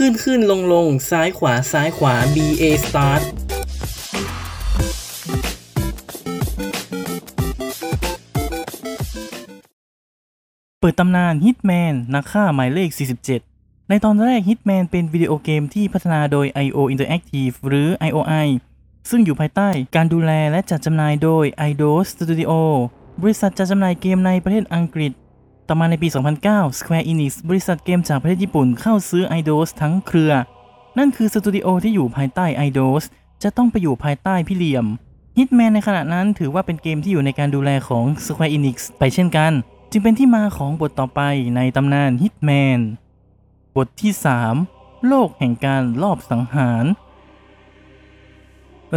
ขึ้นขึ้นลงลงซ้ายขวาซ้ายขวา B A start เปิดตำนาน Hitman นักฆ่าหมายเลข 47 ในตอนแรก Hitman เป็นวิดีโอเกมที่พัฒนาโดย IO Interactive หรือ IOI ซึ่งอยู่ภายใต้การดูแลและจัดจำหน่ายโดย Ido's Studio บริษัทจัดจำหน่ายเกมในประเทศอังกฤษ ต่อมาในปี 2009 Square Enix บริษัทเกมจากประเทศญี่ปุ่นเข้าซื้อ Eidos ทั้งเครือ นั่นคือสตูดิโอที่อยู่ภายใต้ Eidos จะต้องไปอยู่ภายใต้พี่เหลี่ยม Hitman ในขณะนั้นถือว่าเป็นเกมที่อยู่ในการดูแลของ Square Enix ไปเช่นกัน จึงเป็นที่มาของบทต่อไปในตำนาน Hitman บทที่ 3 โลกแห่งการลอบสังหาร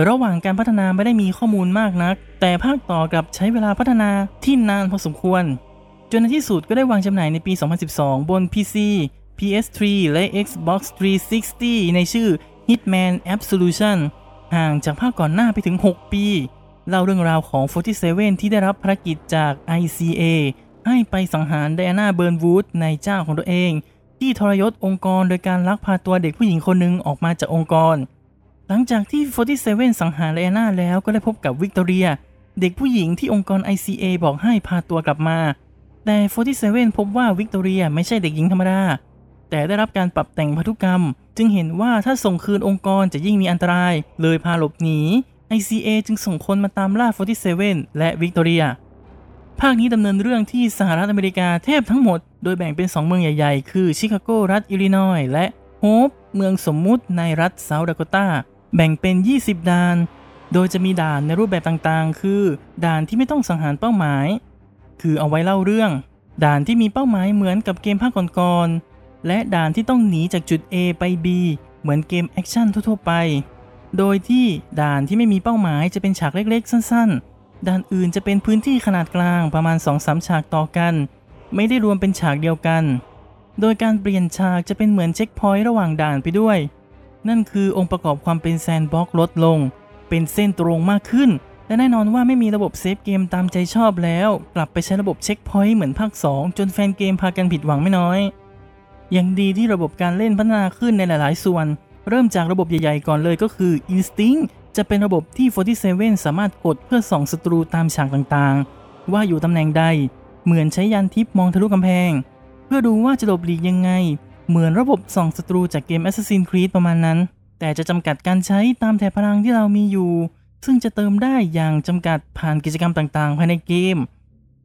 ระหว่างการพัฒนาไม่ได้มีข้อมูลมากนัก แต่ภาคต่อกลับใช้เวลาพัฒนาที่นานพอสมควร จนในที่สุดก็ได้วางจำหน่ายในปี 2012 บน PC PS3 และ Xbox 360 ในชื่อ Hitman Absolution ห่างจากภาคก่อนหน้าไปถึง 6 ปี เล่าเรื่องราวของ 47 ที่ได้รับภารกิจจาก ICA ให้ไปสังหารไดอาน่าเบิร์นวูดในเจ้าของตัวเอง ที่ทรยศองค์กรโดยการลักพาตัวเด็กผู้หญิงคนหนึ่งออกมาจากองค์กร หลังจากที่ 47 สังหารไดอาน่าแล้วก็ได้พบกับวิกตอเรีย เด็กผู้หญิงที่องค์กร ICA บอกให้พาตัวกลับมา แต่ 47 พบว่าวิกตอเรียไม่ใช่เด็กหญิงธรรมดา แต่ได้รับการปรับแต่งพันธุกรรม จึงเห็นว่าถ้าส่งคืนองค์กรจะยิ่งมีอันตราย เลยพาหลบหนี ICA จึงส่งคนมาตามล่า 47 และวิกตอเรีย ภาคนี้ดำเนินเรื่องที่สหรัฐอเมริกาแทบทั้งหมด โดยแบ่งเป็น 2 เมืองใหญ่ๆ คือชิคาโกรัฐอิลลินอยส์และโฮปเมืองสมมุติในรัฐเซาท์ดาโกตาแบ่งเป็น 20 ด่าน โดยจะมีด่านในรูปแบบต่างๆ คือ ด่านที่ไม่ต้องสังหารเป้าหมาย คือเอาไว้เล่าเรื่อง ด่านที่มีเป้าหมายเหมือนกับเกมภาคก่อนๆ และด่านที่ต้องหนีจากจุด A ไป B เหมือนเกมแอคชั่นทั่วๆไป โดยที่ด่านที่ไม่มีเป้าหมายจะเป็นฉากเล็กๆ สั้นๆ ด่านอื่นจะเป็นพื้นที่ขนาดกลางประมาณ 2-3 ฉากต่อกัน ไม่ได้รวมเป็นฉากเดียวกัน โดยการเปลี่ยนฉากจะเป็นเหมือน checkpoint ระหว่างด่านไปด้วย นั่นคือองค์ประกอบความเป็น sandbox ลดลง เป็นเส้นตรงมากขึ้น และแน่นอนว่าไม่มีระบบ save เกมตามใจชอบแล้ว กลับไปใช้ระบบ checkpoint เหมือนภาค 2 จนแฟนเกมพากันผิดหวังไม่น้อย ยังดีที่ระบบการเล่นพัฒนาขึ้นในหลาย ๆ ส่วน เริ่มจากระบบใหญ่ ๆ ก่อนเลยก็คือ Instinct จะเป็นระบบที่ 47 สามารถกดเพื่อส่องศัตรูตามฉากต่าง ๆ ว่าอยู่ตำแหน่งใด เหมือนใช้ยานทิพย์มองทะลุกำแพง เพื่อดูว่าจะหลบหลีกยังไง เหมือนระบบส่องศัตรูจากเกม Assassin's Creed ประมาณนั้น แต่จะจำกัดการใช้ตามแถบพลังที่เรามีอยู่ ซึ่งจะเติมได้อย่างจำกัดผ่านกิจกรรมต่างๆ ภายในเกม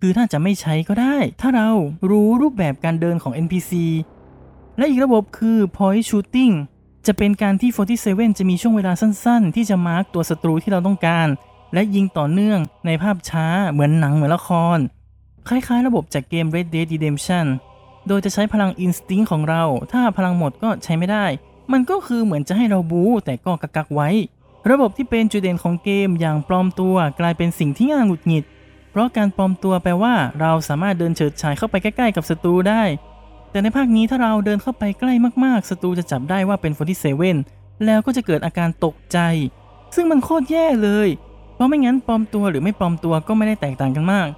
คือถ้าจะไม่ใช้ก็ได้ ถ้าเรารู้รูปแบบการเดินของ NPC และอีกระบบคือ Point Shooting จะเป็นการที่ 47 จะมีช่วงเวลาสั้นๆ ที่จะมาร์กตัวศัตรูที่เราต้องการ และยิงต่อเนื่องในภาพช้าเหมือนหนังเหมือนละคร คล้ายๆ ระบบจากเกม Red Dead Redemption โดยจะใช้พลัง Instinct ของเรา ถ้าพลังหมดก็ใช้ไม่ได้ มันก็คือเหมือนจะให้เราบู๊แต่ก็กักกักไว้ ระบบที่เป็นจุดเด่นของเกมอย่างปลอมตัวกลายเป็นสิ่งที่ง่าหงุดหงิด เพราะการปลอมตัวแปลว่าเราสามารถเดินเฉิดฉายเข้าไปใกล้ๆกับศัตรูได้ แต่ในภาคนี้ถ้าเราเดินเข้าไปใกล้มากๆศัตรูจะจับได้ว่าเป็น47แล้วก็จะเกิดอาการตกใจ ซึ่งมันโคตรแย่เลย เพราะไม่งั้นปลอมตัวหรือไม่ปลอมตัวก็ไม่ได้แตกต่างกันมาก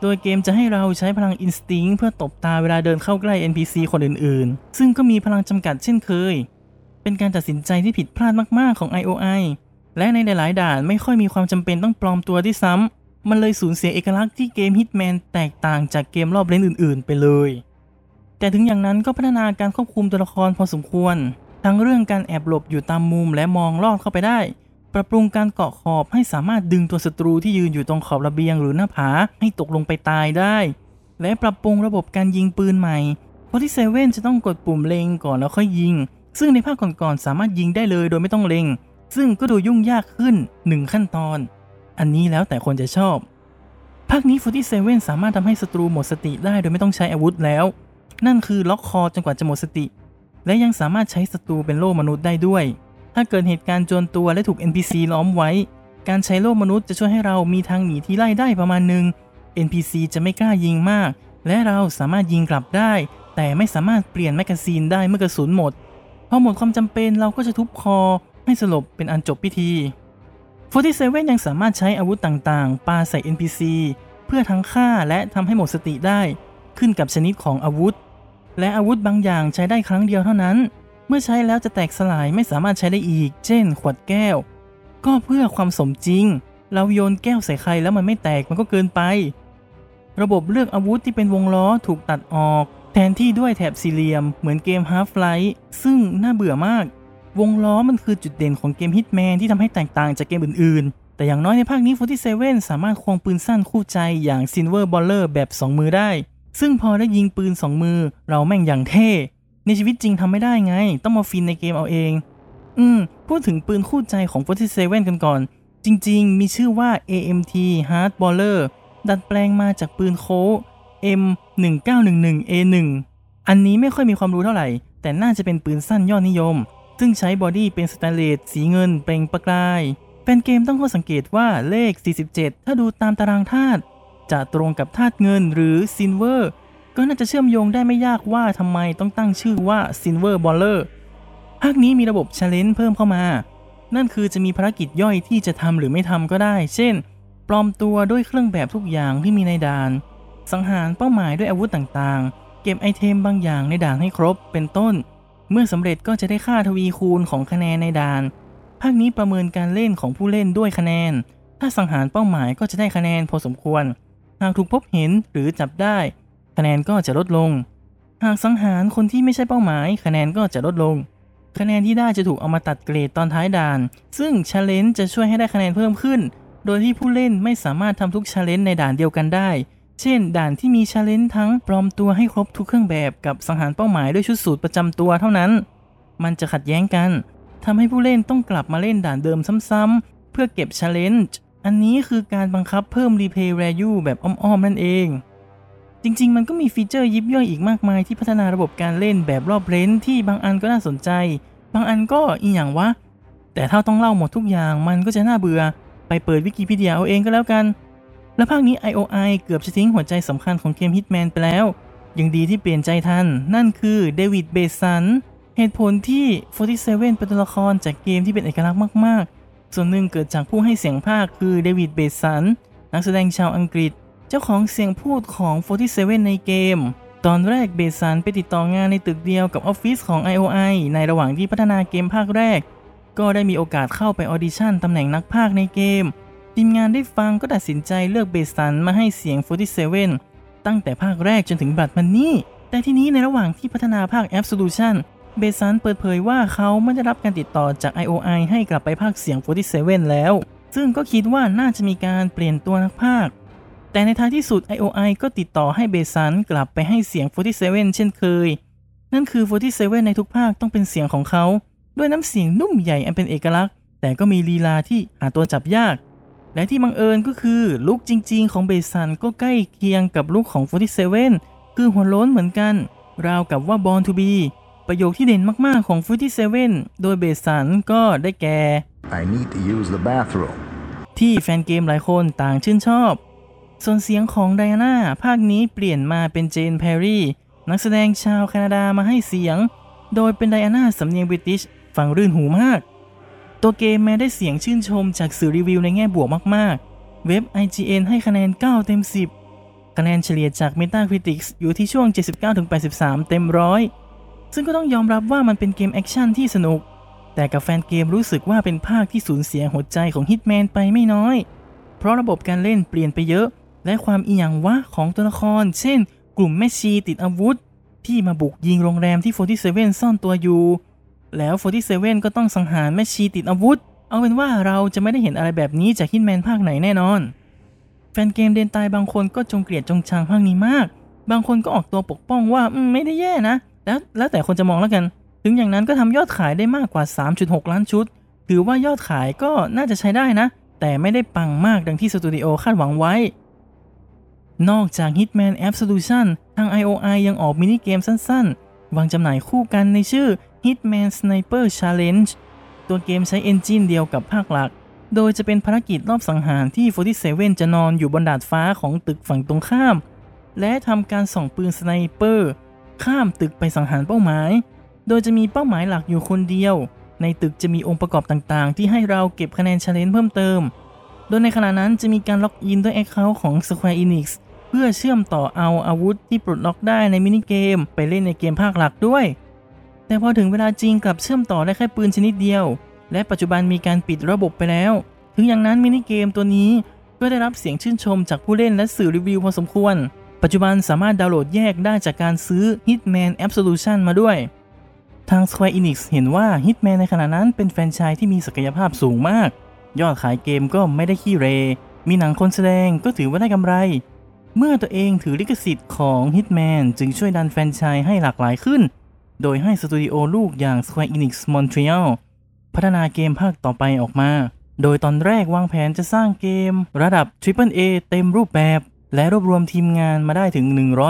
โดยเกมจะให้เราใช้พลังอินสติ้งเพื่อตบตาเวลาเดินเข้าใกล้ NPC คนอื่นๆ ซึ่งก็มีพลังจำกัดเช่นเคย เป็นการตัดสินใจที่ผิดพลาดมากๆของ IOI และในหลายๆ ด่านไม่ค่อยมีความจำเป็นต้องปลอมตัวที่ซ้ำ มันเลยสูญเสียเอกลักษณ์ที่เกม Hitman แตกต่างจากเกมรอบเล่นอื่น ๆ ไปเลย แต่ถึงอย่างนั้นก็พัฒนาการควบคุมตัวละครพอสมควร ทั้งเรื่องการแอบหลบอยู่ตามมุมและมองลอดเข้าไปได้ ปรับปรุงการเกาะขอบให้สามารถดึงตัวศัตรูที่ยืนอยู่ตรงขอบระเบียงหรือหน้าผาให้ตกลงไปตายได้ และปรับปรุงระบบการยิงปืนใหม่เพราะที่เซเว่นจะต้องกดปุ่มเล็งก่อนแล้วค่อยยิง ซึ่งในภาคก่อนๆสามารถยิงได้เลยโดยไม่ต้องเล็ง ซึ่งก็ดูยุ่งยากขึ้น 1 ขั้นตอน อันนี้แล้วแต่คนจะชอบ ภาคนี้47สามารถทำให้ศัตรูหมดสติได้โดยไม่ต้องใช้อาวุธแล้ว นั่นคือล็อกคอจนกว่าจะหมดสติ และยังสามารถใช้ศัตรูเป็นโล่มนุษย์ได้ด้วย ถ้าเกิดเหตุการณ์จวนตัวและถูก NPC ล้อมไว้ การใช้โล่มนุษย์จะช่วยให้เรามีทางหนีที่ไล่ได้ประมาณหนึ่ง NPC จะไม่กล้ายิงมาก และเราสามารถยิงกลับได้ แต่ไม่สามารถเปลี่ยน magazine ได้เมื่อกระสุนหมด พอหมดความจำเป็นเราก็จะทุบคอให้สลบเป็นอันจบพิธี 47 ยังสามารถใช้อาวุธต่างๆปาใส่ NPC เพื่อทั้งฆ่าและทำให้หมดสติได้ขึ้นกับชนิดของอาวุธ และอาวุธบางอย่างใช้ได้ครั้งเดียวเท่านั้น เมื่อใช้แล้วจะแตกสลายไม่สามารถใช้ได้อีก เช่น ขวดแก้ว ก็เพื่อความสมจริง เราโยนแก้วใส่ใครแล้วมันไม่แตกมันก็เกินไป ระบบเลือกอาวุธที่เป็นวงล้อถูกตัดออก แทนที่ด้วยแถบสี่เหลี่ยมเหมือนเกม Half-Life ซึ่งน่าเบื่อมาก วงล้อมันคือจุดเด่นของเกม Hitman ที่ทำให้แตกต่างจากเกมอื่นๆ แต่อย่างน้อยในภาคนี้ 47 สามารถควงปืนสั้นคู่ใจอย่าง Silver Baller แบบ 2 มือได้ ซึ่งพอได้ยิงปืน 2 มือ เราแม่งอย่างเท่ ในชีวิตจริงทำไม่ได้ไง ต้องมาฟินในเกมเอาเอง อืม พูดถึงปืนคู่ใจของ 47 กันก่อน จริง ๆ มีชื่อว่า AMT Hard Baller ดัดแปลงมาจากปืนโค้ M1911A1 อันนี้ไม่ค่อยมีความรู้เท่าไหร่ แต่น่าจะเป็นปืนสั้นยอดนิยม ซึ่งใช้ body เป็นสแตนเลสสีเงินเปล่งประกายแฟนเกมตั้งข้อสังเกตว่าเลข 47 ถ้าดูตามตารางธาตุจะตรงกับธาตุเงินหรือ silver ก็น่าจะเชื่อมโยงได้ไม่ยากว่าทำไมต้องตั้งชื่อว่า Silver Baller ภาคนี้มีระบบ Challenge เพิ่มเข้ามา นั่นคือจะมีภารกิจย่อยที่จะทำหรือไม่ทำก็ได้ เช่น ปลอมตัวด้วยเครื่องแบบทุกอย่างที่มีในด่าน สังหารเป้าหมายด้วยอาวุธต่างๆ เก็บไอเทมบางอย่างในด่านให้ครบเป็นต้น เมื่อสำเร็จก็จะได้ค่าทวีคูณของคะแนนในด่าน ภาคนี้ประเมินการเล่นของผู้เล่นด้วยคะแนน ถ้าสังหารเป้าหมายก็จะได้คะแนนพอสมควร หากถูกพบเห็นหรือจับได้ คะแนนก็จะลดลง หากสังหารคนที่ไม่ใช่เป้าหมาย คะแนนก็จะลดลง คะแนนที่ได้จะถูกเอามาตัดเกรดตอนท้ายด่าน ซึ่ง Challenge จะช่วยให้ได้คะแนนเพิ่มขึ้น โดยที่ผู้เล่นไม่สามารถทำทุก Challenge ในด่านเดียวกันได้ เช่น ด่านที่มี Challenge ทั้งปลอมตัวให้ครบทุกเครื่องแบบกับสังหารเป้าหมายด้วยชุดสูตรประจำตัวเท่านั้น มันจะขัดแย้งกันทำให้ผู้เล่นต้องกลับมาเล่นด่านเดิมซ้ำๆเพื่อเก็บ Challenge อันนี้คือการบังคับเพิ่ม Replay Value แบบอ้อมๆนั่นเอง จริงๆ มันก็มีฟีเจอร์ยิบย่อยอีกมากมายที่พัฒนาระบบการเล่นแบบรอบเลนที่บางอันก็น่าสนใจ บางอันก็อีหยังวะ แต่ถ้าต้องเล่าหมดทุกอย่างมันก็จะน่าเบื่อ ไปเปิดวิกิพีเดียเอาเองก็แล้วกัน และภาคนี้ IOI เกือบจะทิ้งหัวใจสำคัญของเกม Hitman ไปแล้ว ยังดีที่เปลี่ยนใจทัน นั่นคือเดวิดเบสัน เหตุผลที่ 47 เป็นตัวละครจากเกมที่เป็นเอกลักษณ์มากๆ ส่วนหนึ่งเกิดจากผู้ให้เสียงภาคคือเดวิดเบสัน นักแสดงชาวอังกฤษ เจ้าของเสียงพูดของ 47 ในเกม ตอนแรกเบสันไปติดต่องานในตึกเดียวกับออฟฟิศของ IOI ในระหว่างที่พัฒนาเกมภาคแรก ก็ได้มีโอกาสเข้าไป audition ตำแหน่งนักพากย์ในเกม ทีมงานได้ฟังก็ตัดสินใจเลือกเบสันมาให้เสียง 47 ตั้งแต่ภาคแรกจนถึงบัดมันนี้แต่ทีนี้ในระหว่างที่พัฒนาภาค Absolution เบสันเปิดเผยว่าเขาไม่ได้รับการติดต่อจาก IOI ให้กลับไปพากย์เสียง 47 แล้ว ซึ่งก็คิดว่าน่าจะมีการเปลี่ยนตัวนักพากย์แต่ในท้ายที่สุด IOI ก็ติดต่อให้เบสันกลับไปให้เสียง 47 เช่นเคย นั่นคือ 47 ในทุกภาคต้องเป็นเสียงของเขา ด้วยน้ำเสียงนุ่มใหญ่อันเป็นเอกลักษณ์ แต่ก็มีลีลาที่หาตัวจับยาก และที่บังเอิญก็คือลุคจริง ๆ ของเบสันก็ใกล้เคียงกับลุคของ 47 คือหัวโล้นเหมือนกัน ราวกับว่า Born to be ประโยคที่เด่นมากๆของ 47 โดยเบสันก็ได้แก่ I need to use the bathroom. ที่แฟนเกมหลายคนต่างชื่นชอบ ส่วนเสียงของไดอาน่าภาคนี้เปลี่ยนมาเป็นเจนแพรรี่ นักแสดงชาวแคนาดามาให้เสียง โดยเป็นไดอาน่าสำเนียงบริติชฟังรื่นหูมาก ตัวเกมแม้ได้เสียงชื่นชมจากสื่อรีวิวในแง่บวกมากๆ เว็บ IGN ให้คะแนน 9 เต็ม 10 คะแนนเฉลี่ยจาก Metacritic อยู่ที่ช่วง 79-83 เต็มร้อยซึ่งก็ต้องยอมรับว่ามันเป็นเกมแอคชั่นที่สนุก แต่กับแฟนเกมรู้สึกว่าเป็นภาคที่สูญเสียหัวใจของ Hitman ไปไม่น้อย เพราะระบบการเล่นเปลี่ยนไปเยอะ และความอีหยังวะของตัวละคร เช่น กลุ่มแม่ชีติดอาวุธ ที่มาบุกยิงโรงแรมที่ 47 ซ่อนตัวอยู่ แล้ว47ก็ต้องสังหารแม่ชีติดอาวุธ เอาเป็นว่าเราจะไม่ได้เห็นอะไรแบบนี้จาก Hitman ภาคไหนแน่นอน แฟนเกมเดนตายบางคนก็จงเกลียดจงชังภาคนี้มาก บางคนก็ออกตัวปกป้องว่าไม่ได้แย่นะ แล้วแล้วแต่คนจะมองแล้วกัน ถึงอย่างนั้นก็ทำยอดขายได้มากกว่า 3.6 ล้านชุด ถือว่ายอดขายก็น่าจะใช้ได้นะ แต่ไม่ได้ปังมากดังที่สตูดิโอคาดหวังไว้ นอกจาก Hitman Absolution ทาง IOI ยังออกมินิเกมสั้น วางจำหน่ายคู่กันในชื่อ Hitman Sniper Challenge ตัวเกมใช้ engine เดียวกับภาคหลัก โดยจะเป็นภารกิจลอบสังหารที่ 47 จะนอนอยู่บนดาดฟ้าของตึกฝั่งตรงข้าม และทำการส่องปืน sniper ข้ามตึกไปสังหารเป้าหมาย โดยจะมีเป้าหมายหลักอยู่คนเดียว ในตึกจะมีองค์ประกอบต่างๆ ที่ให้เราเก็บคะแนน Challenge เพิ่มเติม โดยในขณะนั้นจะมีการ login ด้วย Account ของ Square Enix เพื่อเชื่อมต่อเอาอาวุธที่ปลดล็อกได้ในมินิเกม ไปเล่นในเกมภาคหลักด้วย แต่พอถึงเวลาจริงกลับเชื่อมต่อได้แค่ปืนชนิดเดียว และปัจจุบันมีการปิดระบบไปแล้ว ถึงอย่างนั้นมินิเกมตัวนี้ก็ได้รับเสียงชื่นชมจากผู้เล่นและสื่อรีวิวพอสมควร ปัจจุบันสามารถดาวน์โหลดแยกได้จากการซื้อ Hitman Absolution มาด้วย ทาง Square Enix เห็นว่า Hitman ในขณะนั้นเป็นแฟรนไชส์ที่มีศักยภาพสูงมาก ยอดขายเกมก็ไม่ได้ขี้เร มีหนังคนแสดงก็ถือว่าได้กำไร เมื่อตัวเองถือลิขสิทธิ์ของ Hitman จึงช่วยดันแฟรนไชส์ให้หลากหลายขึ้น โดยให้สตูดิโอลูกอย่าง Square Enix Montreal พัฒนาเกมภาคต่อไปออกมา โดยตอนแรกวางแผนจะสร้างเกม ระดับ Triple A เต็มรูปแบบ และรวบรวมทีมงานมาได้ถึง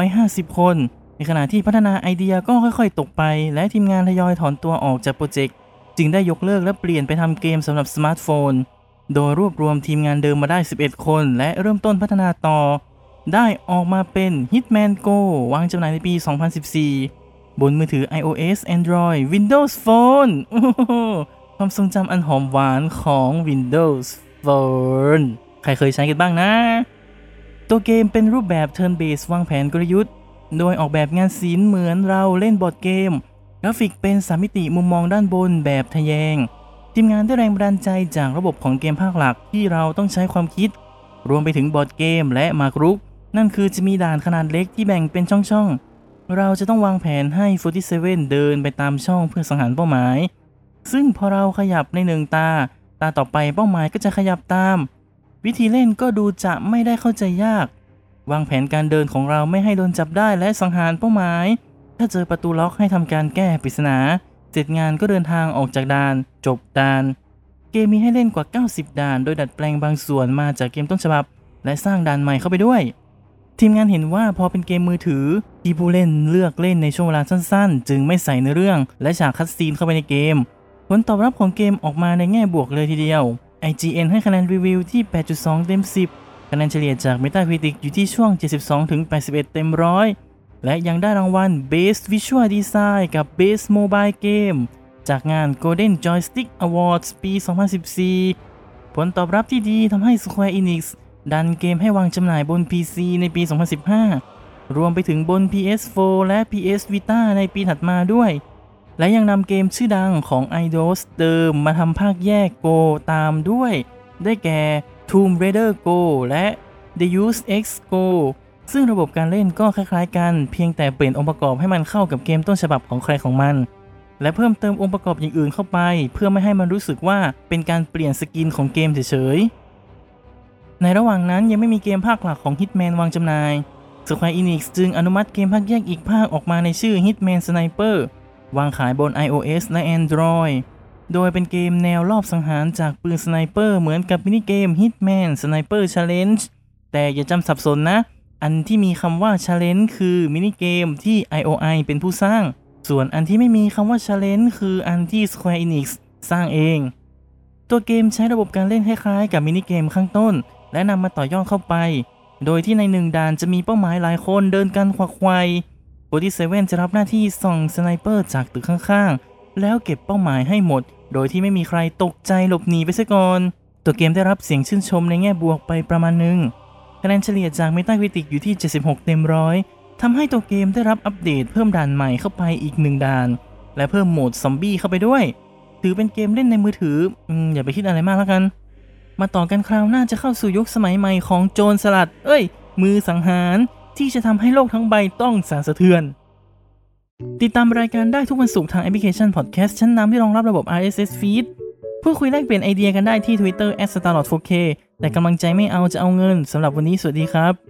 150 คน ในขณะที่พัฒนาไอเดียก็ค่อยๆ ตกไป และทีมงานทยอยถอนตัวออกจากโปรเจกต์ จึงได้ยกเลิกและเปลี่ยนไปทำเกมสำหรับสมาร์ทโฟน โดยรวบรวมทีมงานเดิมมาได้ 11 คน และเริ่มต้นพัฒนาต่อ ได้ออกมาเป็น Hitman Go วางจำหน่ายในปี 2014 บนมือถือ iOS Android Windows Phone ความทรงจำอันหอมหวานของ Windows Phone ใครเคยใช้กันบ้างนะ ตัวเกมเป็นรูปแบบ Turn Based วางแผนกลยุทธ์ โดยออกแบบงานศิลป์เหมือนเราเล่นบอร์ดเกม กราฟิกเป็นสามมิติมุมมองด้านบนแบบทะแยง ทีมงานได้แรงบันดาลใจจากระบบของเกมภาคหลักที่เราต้องใช้ความคิด รวมไปถึงบอร์ดเกมและมากรุก นั่นคือจะมีด่านขนาดเล็กที่แบ่งเป็นช่องๆ เราจะต้องวางแผนให้ 47 เดินไปตามช่องเพื่อสังหารเป้าหมาย ซึ่งพอเราขยับในหนึ่งตา ตาต่อไปเป้าหมายก็จะขยับตาม วิธีเล่นก็ดูจะไม่ได้เข้าใจยาก วางแผนการเดินของเราไม่ให้โดนจับได้และสังหารเป้าหมาย ถ้าเจอประตูล็อกให้ทำการแก้ปริศนาเสร็จงานก็เดินทางออกจากด่าน จบด่าน เกมมีให้เล่นกว่า 90 ด่าน โดยดัดแปลงบางส่วนมาจากเกมต้นฉบับ และสร้างด่านใหม่เข้าไปด้วย ทีมงานเห็นว่าพอเป็นเกมมือถือ ที่ผู้เล่นเลือกเล่นในช่วงเวลาสั้นๆ จึงไม่ใส่ในเรื่องและฉากคัดซีนเข้าไปในเกม ผลตอบรับของเกมออกมาในแง่บวกเลยทีเดียว IGN ให้คะแนนรีวิวที่ 8.2 เต็ม 10 คะแนนเฉลี่ยจาก Metacritic อยู่ที่ช่วง 72-81 เต็มร้อยและยังได้รางวัล Best Visual Design กับ Best Mobile Game จากงาน Golden Joystick Awards ปี 2014 ผลตอบรับที่ดีทำให้ Square Enix ดันเกมให้วางจำหน่ายบน PC ในปี 2015 รวมไปถึงบน PS4 และ PS Vita ในปีถัดมาด้วย และยังนำเกมชื่อดังของ IDOS เดิมมาทำภาคแยก Go ตามด้วย ได้แก่ Tomb Raider Go และ Deus Ex Go ซึ่งระบบการเล่นก็คล้ายๆกัน เพียงแต่เปลี่ยนองค์ประกอบให้มันเข้ากับเกมต้นฉบับของใครของมัน และเพิ่มเติมองค์ประกอบอย่างอื่นเข้าไป เพื่อไม่ให้มันรู้สึกว่าเป็นการเปลี่ยน skin ของเกมเฉยๆ ในระหว่างนั้นยังไม่มีเกมภาคหลักของ Hitman วางจำหน่าย Square Enix จึงอนุมัติเกมภาคแยกอีกภาคออกมาในชื่อ Hitman Sniper วางขายบน iOS และ Android โดยเป็นเกมแนวลอบสังหารจากปืน sniper เหมือนกับมินิเกม Hitman Sniper Challenge แต่อย่าจำสับสนนะ อันที่มีคำว่า Challenge คือมินิเกมที่ IOI เป็นผู้สร้าง ส่วนอันที่ไม่มีคำว่า Challenge คืออันที่ Square Enix สร้างเอง ตัวเกมใช้ระบบการเล่นคล้ายๆกับมินิเกมข้างต้น และนำมาต่อยอดเข้าไป โดยที่ในหนึ่งด่านจะมีเป้าหมายหลายคนเดินกันขวักไขว่ forty-seven จะรับหน้าที่ส่อง sniper จากตึกข้างๆ แล้วเก็บเป้าหมายให้หมด โดยที่ไม่มีใครตกใจหลบหนีไปซะก่อน ตัวเกมได้รับเสียงชื่นชมในแง่บวกไปประมาณหนึ่งคะแนนเฉลี่ยจาก Metacritic อยู่ที่ 76 เต็มร้อยทำให้ตัวเกมได้รับอัปเดตเพิ่มด่านใหม่เข้าไปอีกหนึ่งด่าน และเพิ่มโหมดซอมบี้เข้าไปด้วย ถือเป็นเกมเล่นในมือถืออย่าไปคิดอะไรมากแล้วกัน มาต่อกันคราวหน้าจะเข้าสู่ยุคสมัยใหม่ของโจรสลัด เอ้ย มือสังหารที่จะทำให้โลกทั้งใบต้องสั่นสะเทือน ติดตามรายการได้ทุกวันศุกร์ทางแอปพลิเคชันพอดแคสต์ชั้นนำที่รองรับระบบ RSS feed พูดคุยแลกเปลี่ยนไอเดียกันได้ที่ Twitter @starlord4k แต่กำลังใจไม่เอาจะเอาเงินสำหรับวันนี้สวัสดีครับ